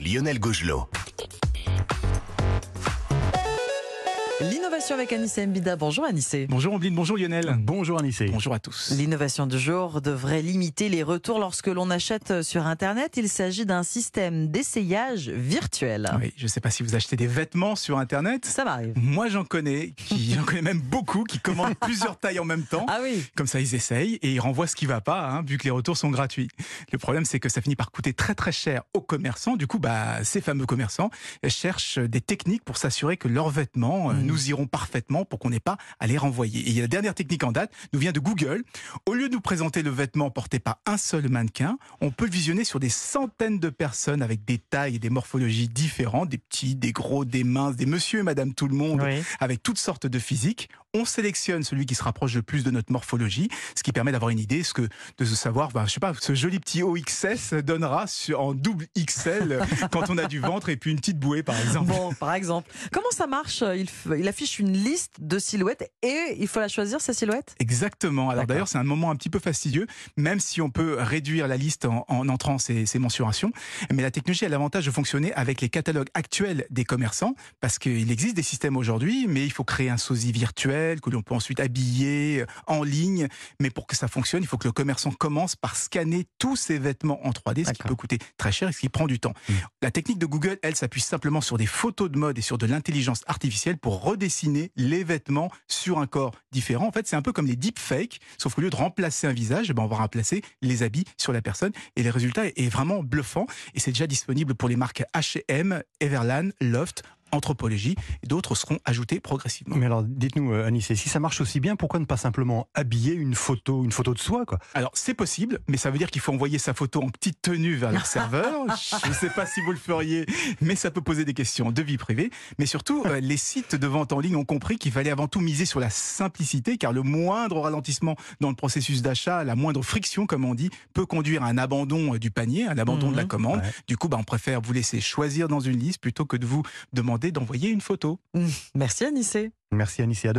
Lionel Gougelot. L'innovation avec Anissé Mbida. Bonjour Anissé. Bonjour Ombline, bonjour Lionel. Bonjour Anissé. Bonjour à tous. L'innovation du jour devrait limiter les retours lorsque l'on achète sur Internet. Il s'agit d'un système d'essayage virtuel. Oui, je ne sais pas si vous achetez des vêtements sur Internet. Ça m'arrive. Moi, j'en connais, qui, j'en connais même beaucoup qui commandent plusieurs tailles en même temps. Ah oui. Comme ça, ils essayent et ils renvoient ce qui va pas, hein, vu que les retours sont gratuits. Le problème, c'est que ça finit par coûter très très cher aux commerçants. Du coup, bah, ces fameux commerçants cherchent des techniques pour s'assurer que leurs vêtements euh. Nous iront parfaitement pour qu'on n'ait pas à les renvoyer. Et la dernière technique en date nous vient de Google. Au lieu de nous présenter le vêtement porté par un seul mannequin, on peut le visionner sur des centaines de personnes avec des tailles et des morphologies différentes, des petits, des gros, des minces, des monsieur et madame tout le monde Oui. avec toutes sortes de physiques. On sélectionne celui qui se rapproche le plus de notre morphologie, ce qui permet d'avoir une idée, ce que de se savoir, ben, je sais pas, ce joli petit OXS donnera sur, en double XL quand on a du ventre et puis une petite bouée par exemple. Bon, par exemple. Comment ça marche il, il affiche une liste de silhouettes et il faut la choisir, sa silhouette? Exactement. Alors d'ailleurs, c'est un moment un petit peu fastidieux, même si on peut réduire la liste en, en entrant ces, ces mensurations. Mais la technologie a l'avantage de fonctionner avec les catalogues actuels des commerçants, parce qu'il existe des systèmes aujourd'hui, mais il faut créer un sosie virtuel que l'on peut ensuite habiller euh, en ligne. Mais pour que ça fonctionne, il faut que le commerçant commence par scanner tous ses vêtements en 3D, ce qui peut coûter très cher et ce qui prend du temps. La technique de Google, elle, s'appuie simplement sur des photos de mode et sur de l'intelligence artificielle pour redessiner les vêtements sur un corps différent. En fait, c'est un peu comme les deepfakes, sauf qu'au lieu de remplacer un visage, eh ben, on va remplacer les habits sur la personne. Et le résultat est- est vraiment bluffant. Et c'est déjà disponible pour les marques H&M, Everland, Loft, Anthropologie. Et d'autres seront ajoutés progressivement. Mais alors, dites-nous, euh, Anissé, si ça marche aussi bien, pourquoi ne pas simplement habiller une photo, une photo de soi, quoi? Alors, c'est possible, mais ça veut dire qu'il faut envoyer sa photo en petite tenue vers leur serveur. Je ne sais pas si vous le feriez, mais ça peut poser des questions de vie privée. Mais surtout, euh, les sites de vente en ligne ont compris qu'il fallait avant tout miser sur la simplicité, car le moindre ralentissement dans le processus d'achat, la moindre friction, comme on dit, peut conduire à un abandon euh, du panier, un abandon de la Mhm. commande. Ouais. Du coup, bah, on préfère vous laisser choisir dans une liste plutôt que de vous demander d'envoyer une photo. Merci Anissé. Merci Anissé.